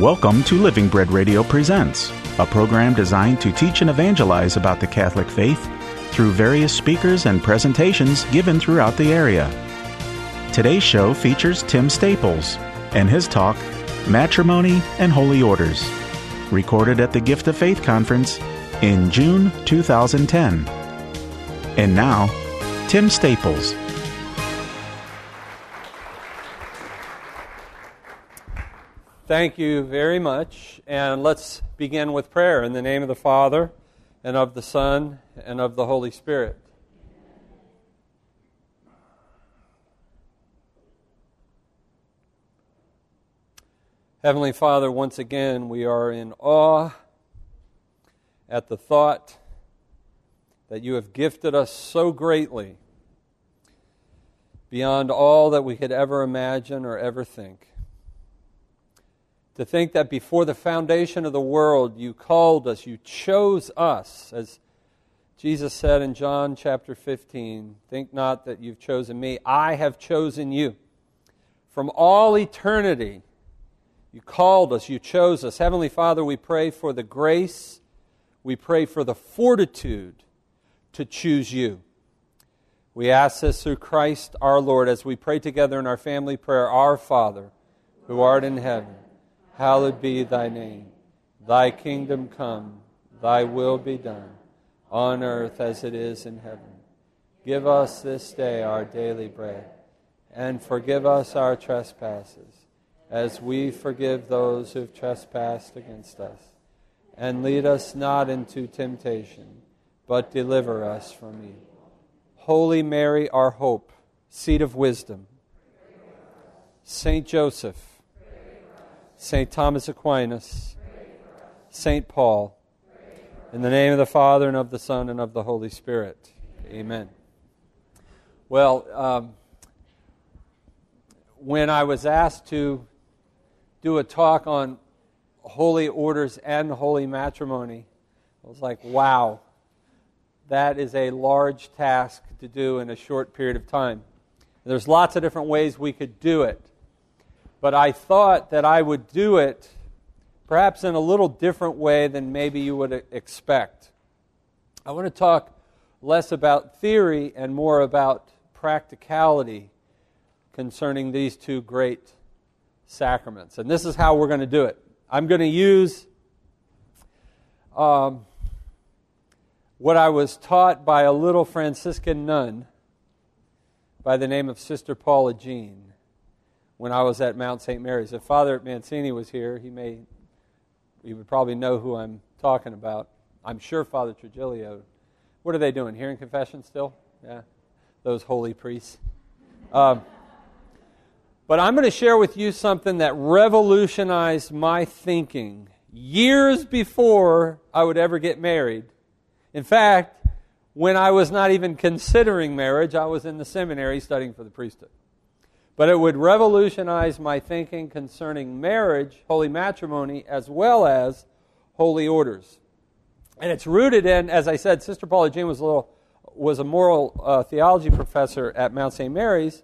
Welcome to Living Bread Radio Presents, a program designed to teach and evangelize about the Catholic faith through various speakers and presentations given throughout the area. Today's show features Tim Staples and his talk, Matrimony and Holy Orders, recorded at the Gift of Faith Conference in June 2010. And now, Tim Staples. Thank you very much. And let's begin with prayer in the name of the Father, and of the Son, and of the Holy Spirit. Heavenly Father, once again, we are in awe at the thought that you have gifted us so greatly beyond all that we could ever imagine or ever think. To think that before the foundation of the world, you called us, you chose us, as Jesus said in John chapter 15 Think not that you've chosen me, I have chosen you. From all eternity, you called us, you chose us. Heavenly Father, we pray for the grace, we pray for the fortitude to choose you. We ask this through Christ our Lord as we pray together in our family prayer Our Father, who art in heaven hallowed be thy name. Thy kingdom come, thy will be done, on earth as it is in heaven. Give us this day our daily bread, and forgive us our trespasses, as we forgive those who have trespassed against us. And lead us not into temptation, but deliver us from evil. Holy Mary, our hope, seat of wisdom. Saint Joseph, St. Thomas Aquinas, St. Paul. In the name of the Father, and of the Son, and of the Holy Spirit. Amen. Well, um, when I was asked to do a talk on holy orders and holy matrimony, I was like, wow, that is a large task to do in a short period of time. There's lots of different ways we could do it but I thought that I would do it perhaps in a little different way than maybe you would expect. I want to talk less about theory and more about practicality concerning these two great sacraments. And this is how we're going to do it. I'm going to use um, what I was taught by a little Franciscan nun by the name of Sister Paula Jean when I was at Mount St. Mary's. If Father Mancini was here, he may he would probably know who I'm talking about. I'm sure Father Trigilio. What are they doing? Hearing confession still? Yeah, those holy priests. Um, but I'm going to share with you something that revolutionized my thinking years before I would ever get married. In fact, when I was not even considering marriage, I was in the seminary studying for the priesthood but it would revolutionize my thinking concerning marriage, holy matrimony, as well as holy orders. And it's rooted in, as I said, Sister Paula Jean was a little was a moral uh, theology professor at Mount St. Mary's,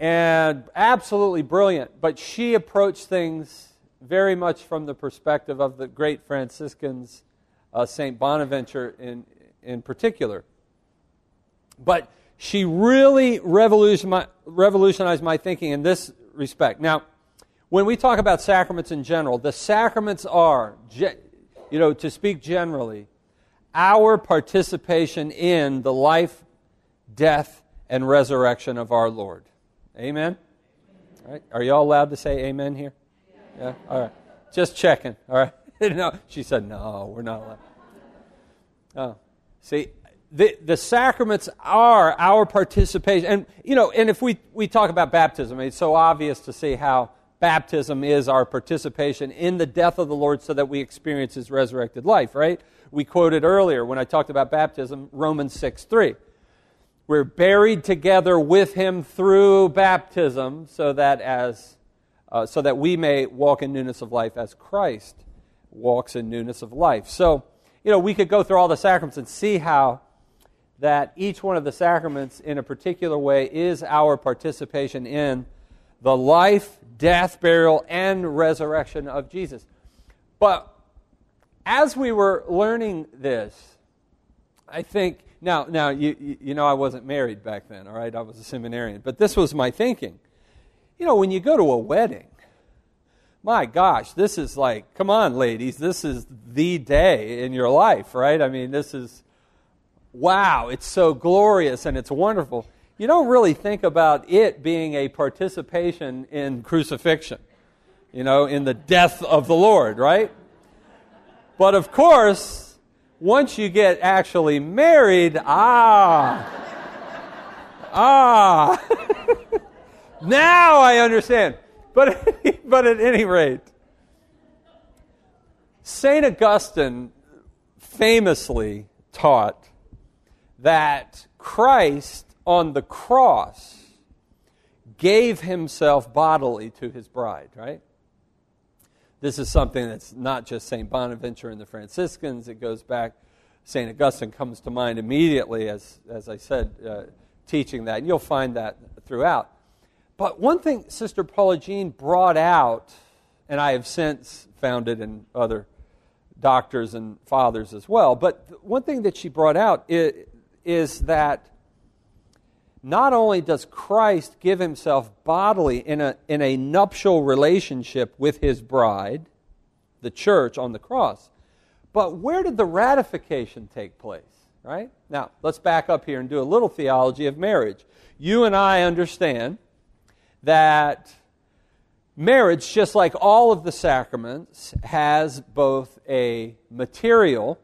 and absolutely brilliant. But she approached things very much from the perspective of the great Franciscans, uh, Saint Bonaventure in in particular. But she really revolutionized my thinking in this respect. Now, when we talk about sacraments in general, the sacraments are, you know, to speak generally, our participation in the life, death, and resurrection of our Lord. Amen? All right. Are you all allowed to say amen here? Yeah? All right. Just checking. All right. no, she said, no, we're not allowed. Oh. See, the, the sacraments are our participation. And, you know, and if we, we talk about baptism, it's so obvious to see how baptism is our participation in the death of the Lord so that we experience his resurrected life, right? We quoted earlier when I talked about baptism, Romans 6 3. We're buried together with him through baptism so that as uh, so that we may walk in newness of life as Christ walks in newness of life. So, you know, we could go through all the sacraments and see how that each one of the sacraments in a particular way is our participation in the life, death, burial, and resurrection of Jesus. But as we were learning this, I think now now you you know I wasn't married back then, all right? I was a seminarian, but this was my thinking. You know, when you go to a wedding, my gosh, this is like, come on, ladies, this is the day in your life, right? I mean, this is wow, it's so glorious and it's wonderful. You don't really think about it being a participation in crucifixion, you know, in the death of the Lord, right? But of course, once you get actually married, ah, ah, now I understand. But, but at any rate, St. Augustine famously taught that Christ on the cross gave himself bodily to his bride, right? This is something that's not just St. Bonaventure and the Franciscans. It goes back, St. Augustine comes to mind immediately, as, as I said, uh, teaching that. And you'll find that throughout. But one thing Sister Paula Jean brought out, and I have since found it in other doctors and fathers as well, but one thing that she brought out is, is that not only does Christ give himself bodily in a, in a nuptial relationship with his bride, the church, on the cross, but where did the ratification take place? Right? Now, let's back up here and do a little theology of marriage. You and I understand that marriage, just like all of the sacraments, has both a material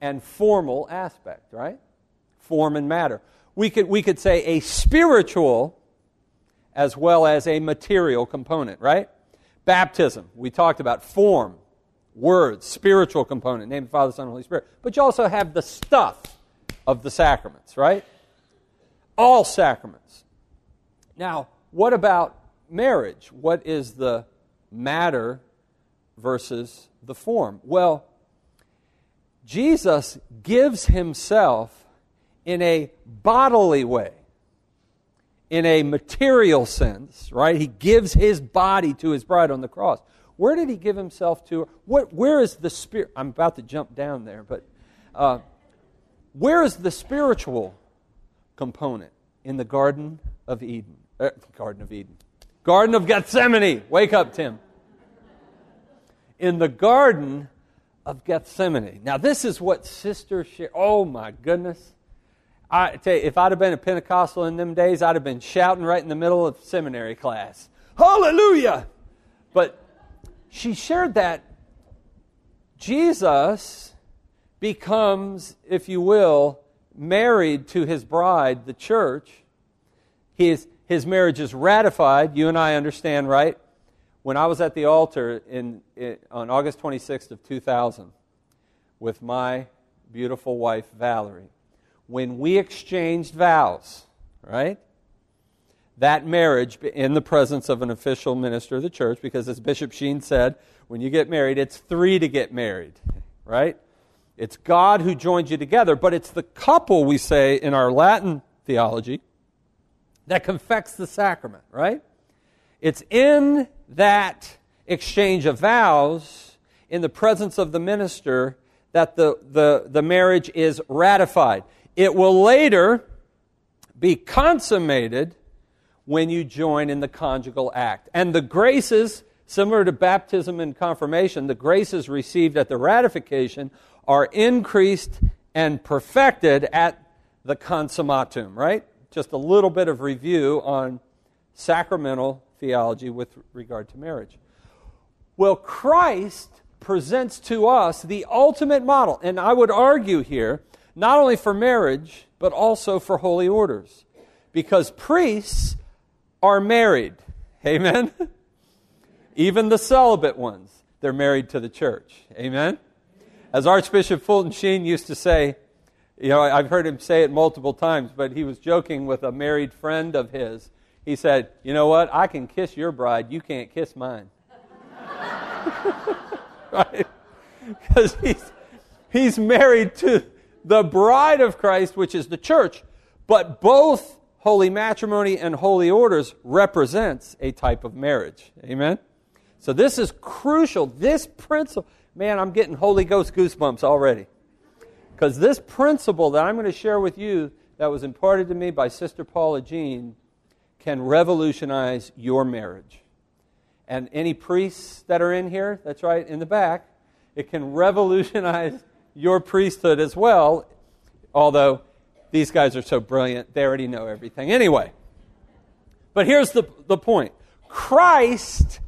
and formal aspect, right? Form and matter we could, we could say a spiritual as well as a material component, right? Baptism, we talked about form, words, spiritual component, name of Father, Son, Holy Spirit. But you also have the stuff of the sacraments, right? All sacraments. Now, what about marriage? What is the matter versus the form? Well, Jesus gives himself in a bodily way, in a material sense, right? He gives his body to his bride on the cross. Where did he give himself to? What, where is the spirit? I'm about to jump down there, but uh, where is the spiritual component in the Garden of Eden? Uh, Garden of Eden. Garden of Gethsemane. Wake up, Tim. In the Garden of Gethsemane. Now, this is what Sister Sher- Oh, my goodness. I tell you, if I'd have been a Pentecostal in them days, I'd have been shouting right in the middle of seminary class. Hallelujah! But she shared that Jesus becomes, if you will, married to his bride, the church. His, his marriage is ratified. You and I understand, right? When I was at the altar in, in on August 26th of 2000 with my beautiful wife, Valerie, when we exchanged vows, right? That marriage in the presence of an official minister of the church, because as Bishop Sheen said, when you get married, it's three to get married, right? It's God who joins you together, but it's the couple, we say in our Latin theology, that confects the sacrament, right? It's in that exchange of vows, in the presence of the minister, that the, the, the marriage is ratified. It will later be consummated when you join in the conjugal act. And the graces, similar to baptism and confirmation, the graces received at the ratification are increased and perfected at the consummatum, right? Just a little bit of review on sacramental theology with regard to marriage. Well, Christ presents to us the ultimate model. And I would argue here not only for marriage, but also for holy orders. Because priests are married. Amen? Even the celibate ones, they're married to the church. Amen? As Archbishop Fulton Sheen used to say, you know, I've heard him say it multiple times, but he was joking with a married friend of his. He said, You know what? I can kiss your bride, you can't kiss mine. right? Because he's, he's married to the bride of Christ, which is the church. But both holy matrimony and holy orders represents a type of marriage. Amen? So this is crucial. This principle, man, I'm getting Holy Ghost goosebumps already. Because this principle that I'm going to share with you that was imparted to me by Sister Paula Jean can revolutionize your marriage. And any priests that are in here, that's right, in the back, it can revolutionize your priesthood as well, although these guys are so brilliant, they already know everything. Anyway, but here's the, the point Christ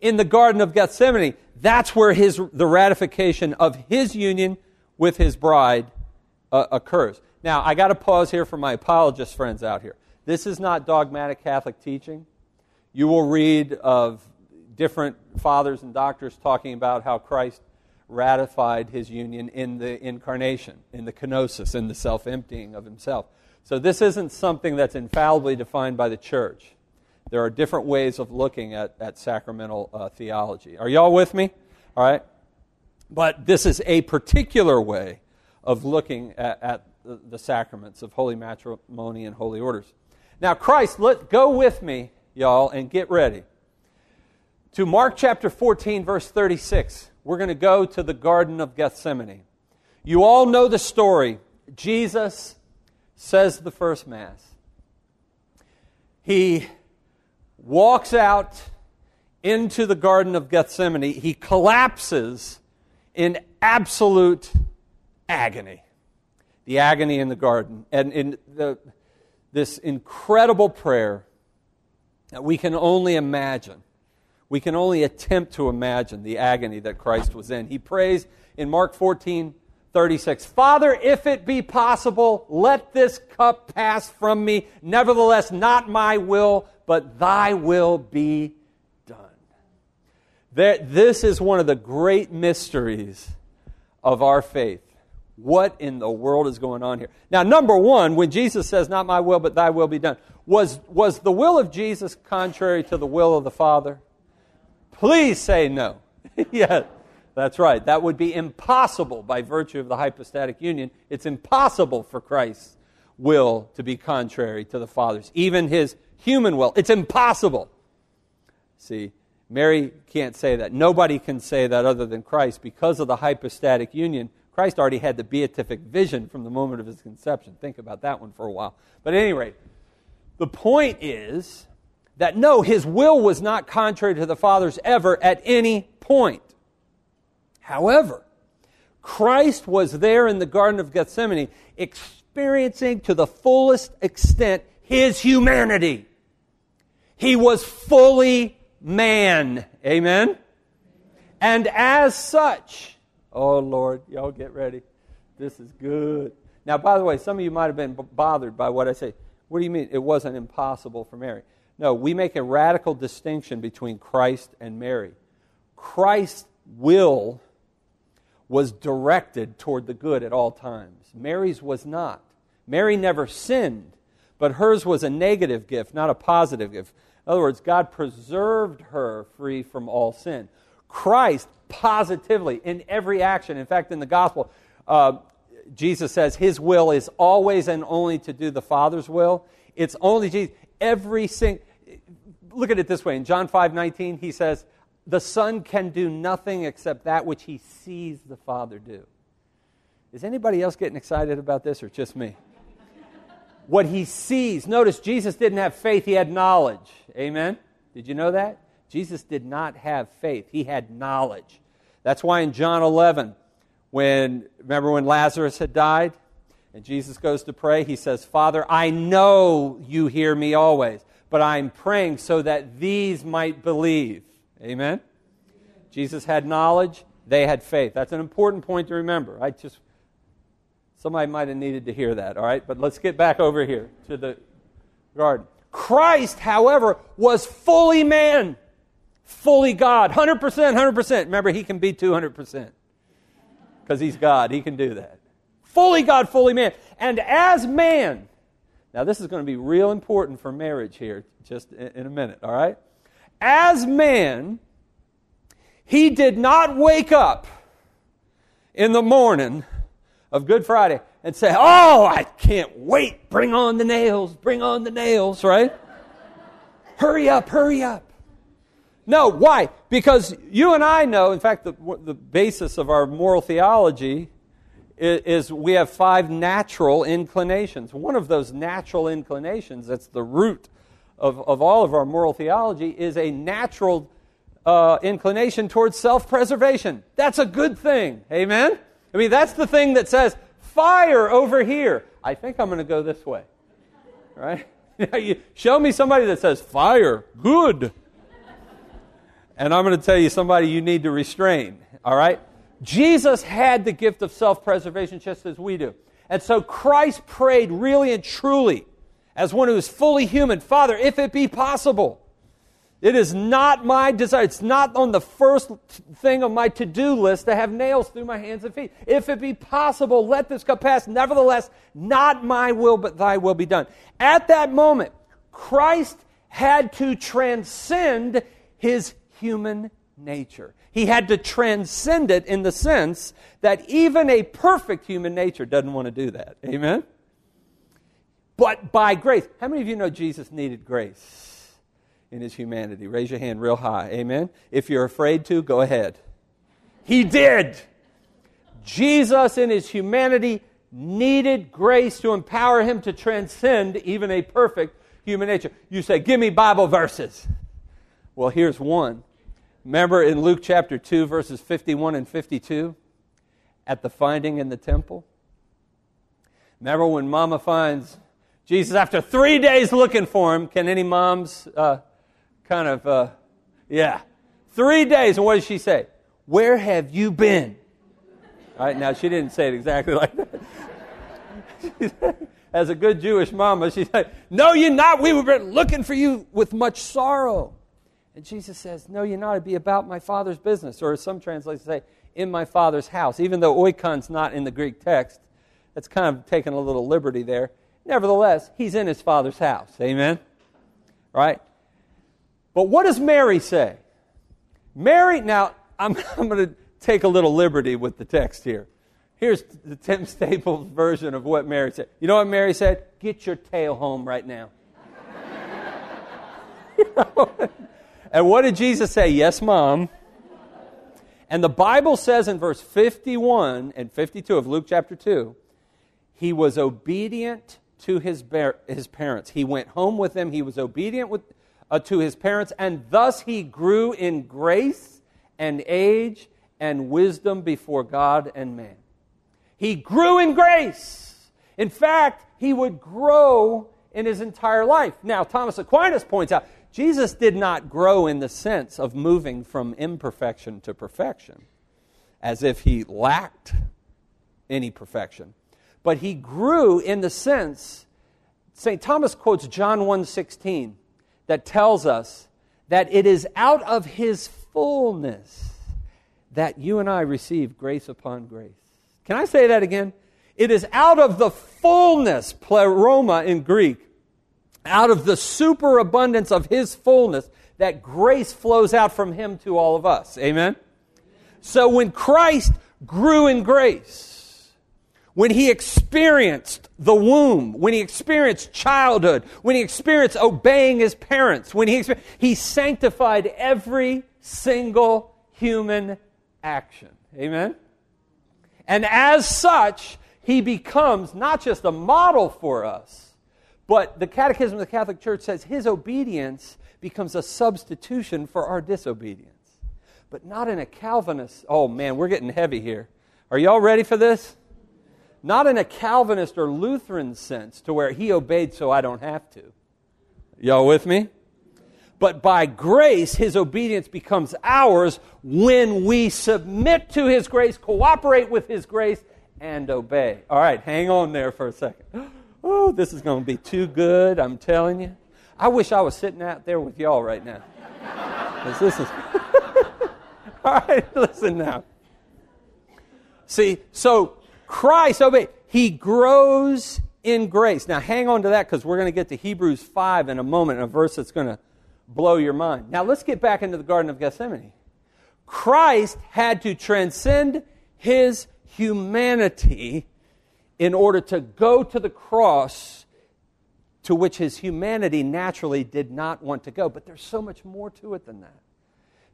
in the Garden of Gethsemane, that's where his, the ratification of his union with his bride uh, occurs. Now, I got to pause here for my apologist friends out here. This is not dogmatic Catholic teaching. You will read of different fathers and doctors talking about how Christ ratified his union in the incarnation, in the kenosis, in the self emptying of himself. So this isn't something that's infallibly defined by the church. There are different ways of looking at, at sacramental uh, theology. Are y'all with me? All right? But this is a particular way of looking at, at the, the sacraments of holy matrimony and holy orders. Now, Christ, let go with me, y'all, and get ready to Mark chapter 14, verse 36. We're going to go to the Garden of Gethsemane. You all know the story. Jesus says the first Mass. He walks out into the Garden of Gethsemane. He collapses in absolute agony. The agony in the garden. And in the, this incredible prayer that we can only imagine we can only attempt to imagine the agony that Christ was in. He prays in Mark 14, 36 Father, if it be possible, let this cup pass from me. Nevertheless, not my will, but thy will be done. This is one of the great mysteries of our faith. What in the world is going on here? Now, number one, when Jesus says, Not my will, but thy will be done, was, was the will of Jesus contrary to the will of the Father? Please say no. yes, that's right. That would be impossible by virtue of the hypostatic union. It's impossible for Christ's will to be contrary to the Father's, even his human will. It's impossible. See, Mary can't say that. Nobody can say that other than Christ because of the hypostatic union. Christ already had the beatific vision from the moment of his conception. Think about that one for a while. But at any rate, the point is that no, his will was not contrary to the Father's ever at any point. However, Christ was there in the Garden of Gethsemane experiencing to the fullest extent his humanity. He was fully man. Amen? And as such, oh Lord, y'all get ready. This is good. Now, by the way, some of you might have been bothered by what I say. What do you mean it wasn't impossible for Mary? No, we make a radical distinction between Christ and Mary. Christ's will was directed toward the good at all times. Mary's was not. Mary never sinned, but hers was a negative gift, not a positive gift. In other words, God preserved her free from all sin. Christ positively, in every action, in fact, in the gospel, uh, Jesus says his will is always and only to do the Father's will. It's only Jesus every single. Look at it this way. In John 5 19, he says, The Son can do nothing except that which he sees the Father do. Is anybody else getting excited about this or just me? what he sees. Notice Jesus didn't have faith, he had knowledge. Amen? Did you know that? Jesus did not have faith, he had knowledge. That's why in John 11, when, remember when Lazarus had died? And Jesus goes to pray. He says, Father, I know you hear me always, but I'm praying so that these might believe. Amen? Jesus had knowledge, they had faith. That's an important point to remember. I just somebody might have needed to hear that, all right? But let's get back over here to the garden. Christ, however, was fully man, fully God, 100%, 100%. Remember, he can be 200% because he's God. He can do that fully God, fully man. And as man, now this is going to be real important for marriage here, just in a minute, all right? As man, he did not wake up in the morning of Good Friday and say, Oh, I can't wait. Bring on the nails. Bring on the nails, right? hurry up, hurry up. No, why? Because you and I know, in fact, the, the basis of our moral theology is, is, we have five natural inclinations. One of those natural inclinations, that's the root of, of all of our moral theology, is a natural uh, inclination towards self preservation. That's a good thing. Amen? I mean, that's the thing that says, fire over here. I think I'm going to go this way. Right? you show me somebody that says, fire, good. And I'm going to tell you somebody you need to restrain. All right? Jesus had the gift of self preservation just as we do. And so Christ prayed really and truly as one who is fully human Father, if it be possible, it is not my desire. It's not on the first thing on my to do list to have nails through my hands and feet. If it be possible, let this cup pass. Nevertheless, not my will, but thy will be done. At that moment, Christ had to transcend his human nature. He had to transcend it in the sense that even a perfect human nature doesn't want to do that. Amen? But by grace. How many of you know Jesus needed grace? in his humanity. Raise your hand real high. Amen. If you're afraid to, go ahead. He did. Jesus, in his humanity, needed grace to empower him to transcend even a perfect human nature. You say, Give me Bible verses. Well, here's one. Remember in Luke chapter 2, verses 51 and 52, at the finding in the temple? Remember when Mama finds Jesus after three days looking for him? Can any moms uh, kind of, uh, yeah. Three days, and what does she say? Where have you been? All right, now she didn't say it exactly like that. As a good Jewish mama, she said, No, you're not. We were looking for you with much sorrow. And Jesus says, No, you're not. It'd be about my Father's business. Or as some translations say, in my Father's house. Even though oikon's not in the Greek text, that's kind of taking a little liberty there. Nevertheless, he's in his Father's house. Amen? Right? But what does Mary say? Mary, now, I'm, I'm going to take a little liberty with the text here. Here's the Tim Staples version of what Mary said. You know what Mary said? Get your tail home right now. and what did Jesus say? Yes, Mom. And the Bible says in verse 51 and 52 of Luke chapter 2, he was obedient to his, bar- his parents. He went home with them. He was obedient with, uh, to his parents, and thus he grew in grace and age and wisdom before God and man. He grew in grace. In fact, he would grow in his entire life. Now, Thomas Aquinas points out Jesus did not grow in the sense of moving from imperfection to perfection, as if he lacked any perfection. But he grew in the sense, St. Thomas quotes John 1:16 that tells us that it is out of his fullness that you and I receive grace upon grace. Can I say that again? It is out of the fullness, pleroma in Greek, out of the superabundance of his fullness, that grace flows out from him to all of us. Amen? So when Christ grew in grace, when he experienced the womb, when he experienced childhood, when he experienced obeying his parents, when he, he sanctified every single human action. Amen? And as such, he becomes not just a model for us, but the Catechism of the Catholic Church says his obedience becomes a substitution for our disobedience. But not in a Calvinist, oh man, we're getting heavy here. Are y'all ready for this? not in a Calvinist or Lutheran sense to where he obeyed so I don't have to. Y'all with me? But by grace, his obedience becomes ours when we submit to his grace, cooperate with his grace, and obey. All right, hang on there for a second. Oh, this is going to be too good, I'm telling you. I wish I was sitting out there with y'all right now. this is. All right, listen now. See, so Christ oh, obey. He grows in grace. Now, hang on to that because we're going to get to Hebrews 5 in a moment, a verse that's going to blow your mind. Now, let's get back into the Garden of Gethsemane. Christ had to transcend his humanity in order to go to the cross to which his humanity naturally did not want to go. But there's so much more to it than that.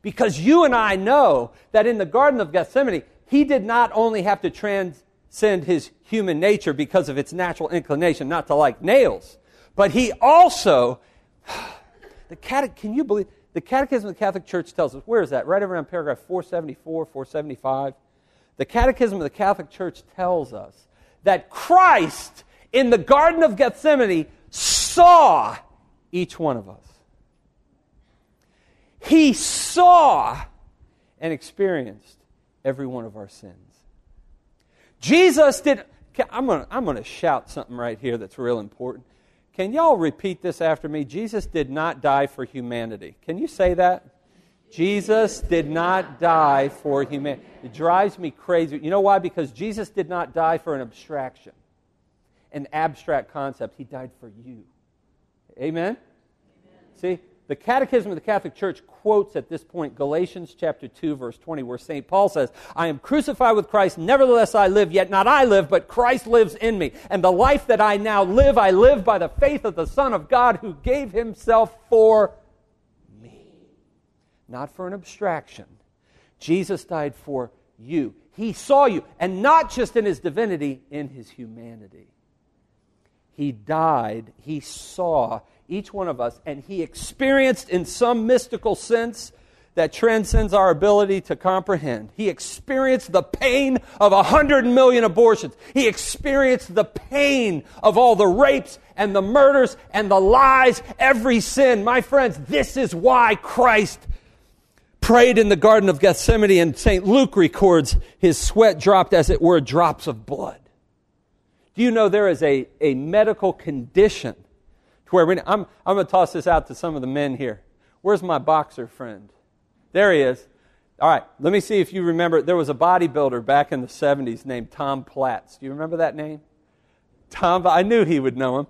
Because you and I know that in the Garden of Gethsemane, he did not only have to transcend his human nature because of its natural inclination not to like nails, but he also, the cate- can you believe, the Catechism of the Catholic Church tells us, where is that? Right around paragraph 474, 475. The Catechism of the Catholic Church tells us that Christ in the Garden of Gethsemane saw each one of us. He saw and experienced every one of our sins. Jesus did. I'm going to I'm going to shout something right here that's real important. Can y'all repeat this after me? Jesus did not die for humanity. Can you say that? Jesus did not die for humanity. It drives me crazy. You know why? Because Jesus did not die for an abstraction, an abstract concept. He died for you. Amen? Amen? See, the Catechism of the Catholic Church quotes at this point Galatians chapter 2 verse 20 where St. Paul says, "I am crucified with Christ, nevertheless I live, yet not I live, but Christ lives in me. And the life that I now live, I live by the faith of the Son of God who gave himself for me." Not for an abstraction. Jesus died for you. He saw you, and not just in his divinity, in his humanity. He died, he saw, each one of us, and he experienced in some mystical sense that transcends our ability to comprehend. He experienced the pain of a hundred million abortions. He experienced the pain of all the rapes and the murders and the lies, every sin. My friends, this is why Christ prayed in the Garden of Gethsemane, and St. Luke records his sweat dropped, as it were, drops of blood. Do you know there is a, a medical condition to where I'm, I'm going to toss this out to some of the men here. Where's my boxer friend? There he is. All right, let me see if you remember. There was a bodybuilder back in the 70s named Tom Platz. Do you remember that name? Tom, I knew he would know him.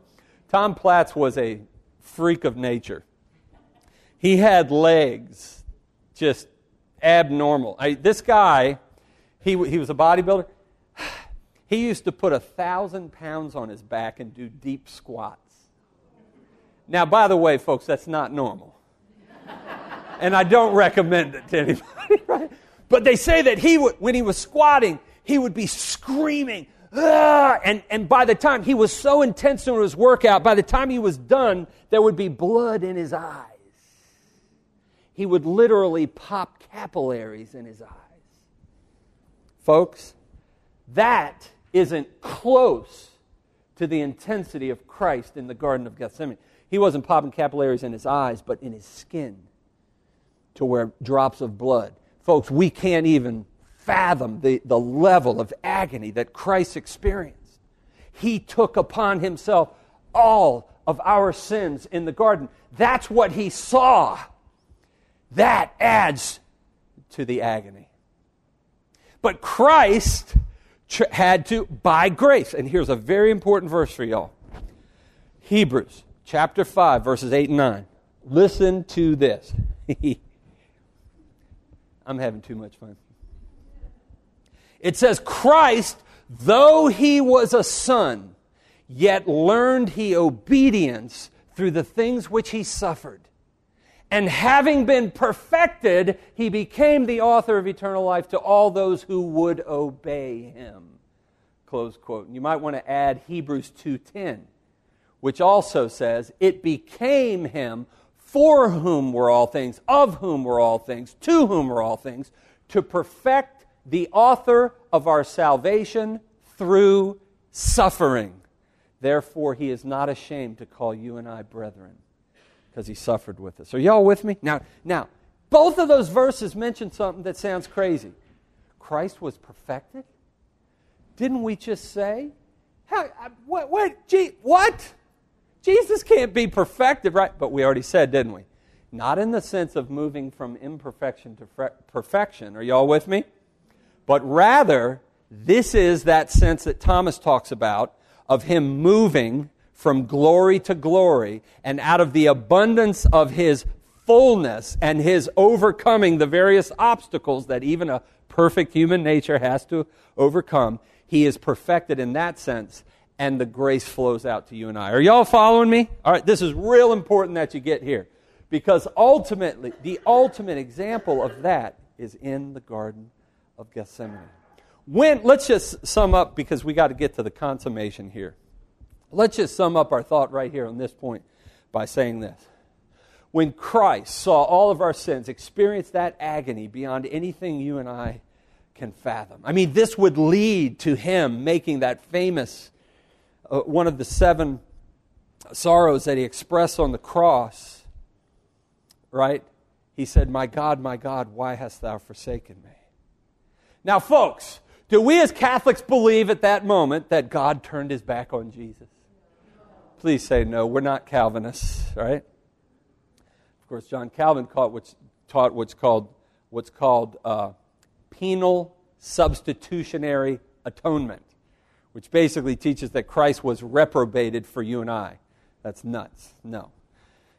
Tom Platz was a freak of nature. He had legs just abnormal. I, this guy, he, he was a bodybuilder. He used to put a thousand pounds on his back and do deep squats. Now, by the way, folks, that's not normal. and I don't recommend it to anybody, right? But they say that he would, when he was squatting, he would be screaming, and, and by the time he was so intense in his workout, by the time he was done, there would be blood in his eyes. He would literally pop capillaries in his eyes. Folks, that isn't close to the intensity of Christ in the Garden of Gethsemane. He wasn't popping capillaries in his eyes, but in his skin to where drops of blood. Folks, we can't even fathom the, the level of agony that Christ experienced. He took upon himself all of our sins in the garden. That's what he saw. That adds to the agony. But Christ had to, by grace, and here's a very important verse for y'all Hebrews chapter 5, verses 8 and 9. Listen to this. I'm having too much fun. It says, Christ, though he was a son, yet learned he obedience through the things which he suffered. And having been perfected, he became the author of eternal life to all those who would obey him. Close quote. And you might want to add Hebrews 2:10 which also says, It became him for whom were all things, of whom were all things, to whom were all things, to perfect the author of our salvation through suffering. Therefore, he is not ashamed to call you and I brethren, because he suffered with us. Are y'all with me? Now, now, both of those verses mention something that sounds crazy. Christ was perfected? Didn't we just say? How, what, what, gee, what? Jesus can't be perfected, right? But we already said, didn't we? Not in the sense of moving from imperfection to perfection. Are y'all with me? But rather, this is that sense that Thomas talks about of him moving from glory to glory and out of the abundance of his fullness and his overcoming the various obstacles that even a perfect human nature has to overcome. He is perfected in that sense, and the grace flows out to you and I. Are y'all following me? All right, this is real important that you get here. Because ultimately, the ultimate example of that is in the Garden of Gethsemane. When, let's just sum up because we got to get to the consummation here. Let's just sum up our thought right here on this point by saying this. When Christ saw all of our sins, experienced that agony beyond anything you and I can fathom. I mean, this would lead to him making that famous, uh, one of the seven sorrows that he expressed on the cross, right? He said, My God, my God, why hast thou forsaken me? Now, folks, do we as Catholics believe at that moment that God turned his back on Jesus? Please say no. We're not Calvinists, right? Of course, John Calvin taught what's, taught what's called, what's called uh, penal substitutionary atonement, which basically teaches that Christ was reprobated for you and I. That's nuts. No.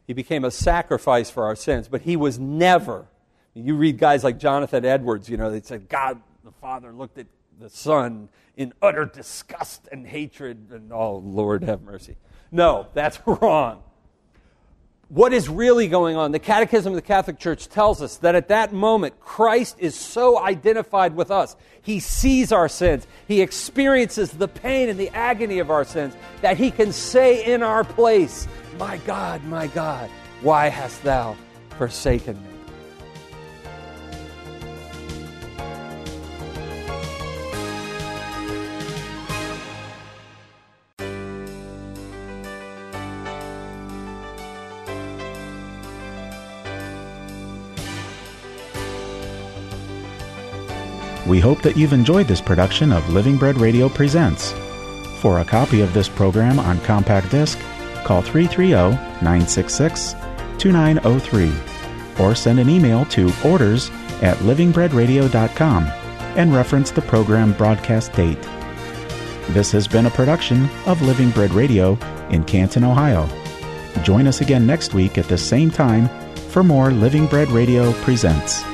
He became a sacrifice for our sins, but he was never. You read guys like Jonathan Edwards, you know, they said God the Father looked at the Son in utter disgust and hatred, and oh, Lord have mercy. No, that's wrong. What is really going on? The Catechism of the Catholic Church tells us that at that moment, Christ is so identified with us. He sees our sins. He experiences the pain and the agony of our sins that he can say in our place, My God, my God, why hast thou forsaken me? We hope that you've enjoyed this production of Living Bread Radio Presents. For a copy of this program on compact disc, call 330 966 2903 or send an email to orders at livingbreadradio.com and reference the program broadcast date. This has been a production of Living Bread Radio in Canton, Ohio. Join us again next week at the same time for more Living Bread Radio Presents.